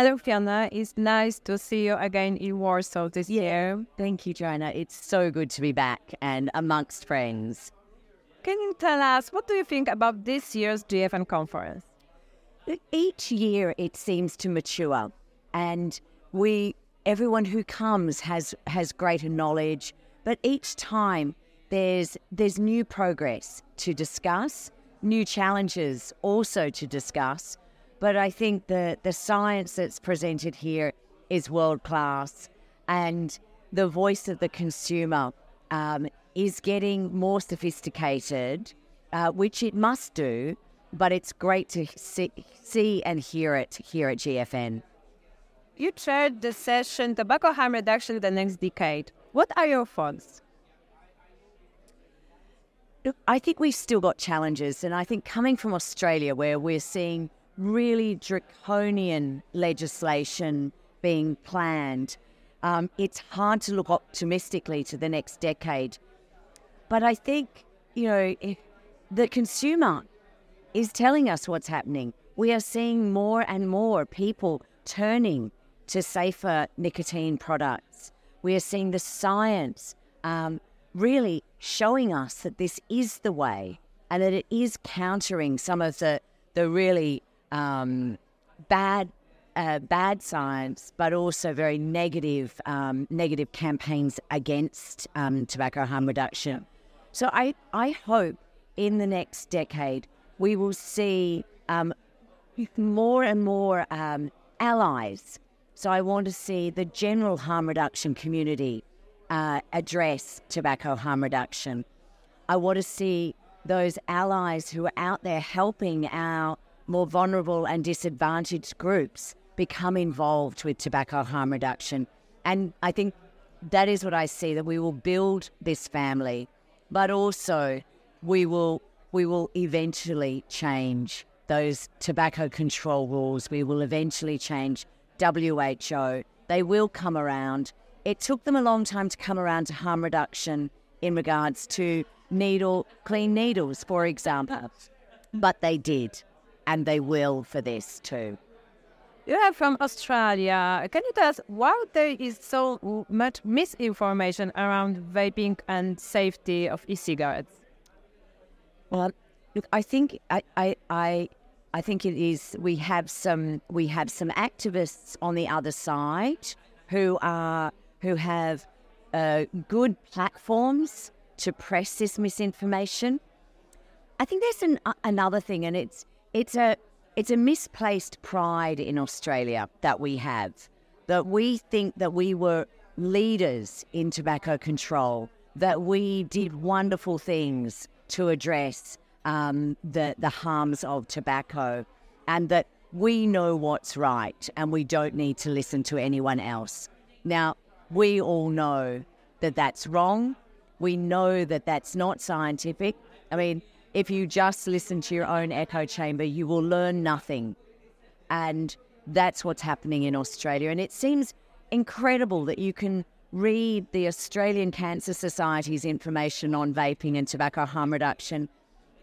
Hello, Fiona. It's nice to see you again in Warsaw this Yeah. year. Thank you, Joanna. It's so good to be back and amongst friends. Can you tell us what do you think about this year's GFN conference? Each year it seems to mature, and we everyone who comes has has greater knowledge. But each time there's there's new progress to discuss, new challenges also to discuss. But I think the the science that's presented here is world class, and the voice of the consumer um, is getting more sophisticated, uh, which it must do. But it's great to see, see and hear it here at GFN. You chaired the session Tobacco Harm Reduction the Next Decade. What are your thoughts? Look, I think we've still got challenges, and I think coming from Australia, where we're seeing really draconian legislation being planned, um, it's hard to look optimistically to the next decade. But I think, you know, the consumer is telling us what's happening. We are seeing more and more people turning to safer nicotine products. We are seeing the science um, really showing us that this is the way and that it is countering some of the, the really um, bad uh, bad science, but also very negative um, negative campaigns against um, tobacco harm reduction. So I, I hope in the next decade we will see um, more and more um, allies. So I want to see the general harm reduction community uh, address tobacco harm reduction. I want to see those allies who are out there helping our more vulnerable and disadvantaged groups become involved with tobacco harm reduction. And I think that is what I see that we will build this family, but also we will we will eventually change those tobacco control rules. We will eventually change WHO. They will come around. It took them a long time to come around to harm reduction in regards to needle clean needles, for example. But they did, and they will for this too. You are from Australia. Can you tell us why there is so much misinformation around vaping and safety of e-cigarettes? Well, look, I think I, I, I, I think it is. We have some we have some activists on the other side who are who have uh, good platforms to press this misinformation. I think there's an, uh, another thing, and it's it's a it's a misplaced pride in Australia that we have that we think that we were leaders in tobacco control, that we did wonderful things to address um, the the harms of tobacco, and that we know what's right and we don't need to listen to anyone else. Now we all know that that's wrong. We know that that's not scientific. I mean, if you just listen to your own echo chamber, you will learn nothing. And that's what's happening in Australia. And it seems incredible that you can read the Australian Cancer Society's information on vaping and tobacco harm reduction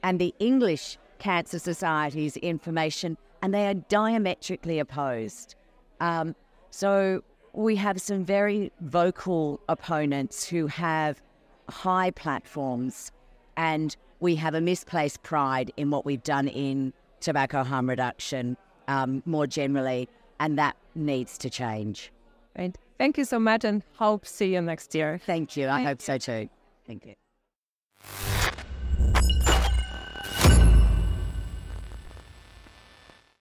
and the English Cancer Society's information, and they are diametrically opposed. Um, so we have some very vocal opponents who have high platforms, and we have a misplaced pride in what we've done in tobacco harm reduction um, more generally, and that needs to change. Right. Thank you so much and hope see you next year. Thank you. I Thank hope so too. Thank you.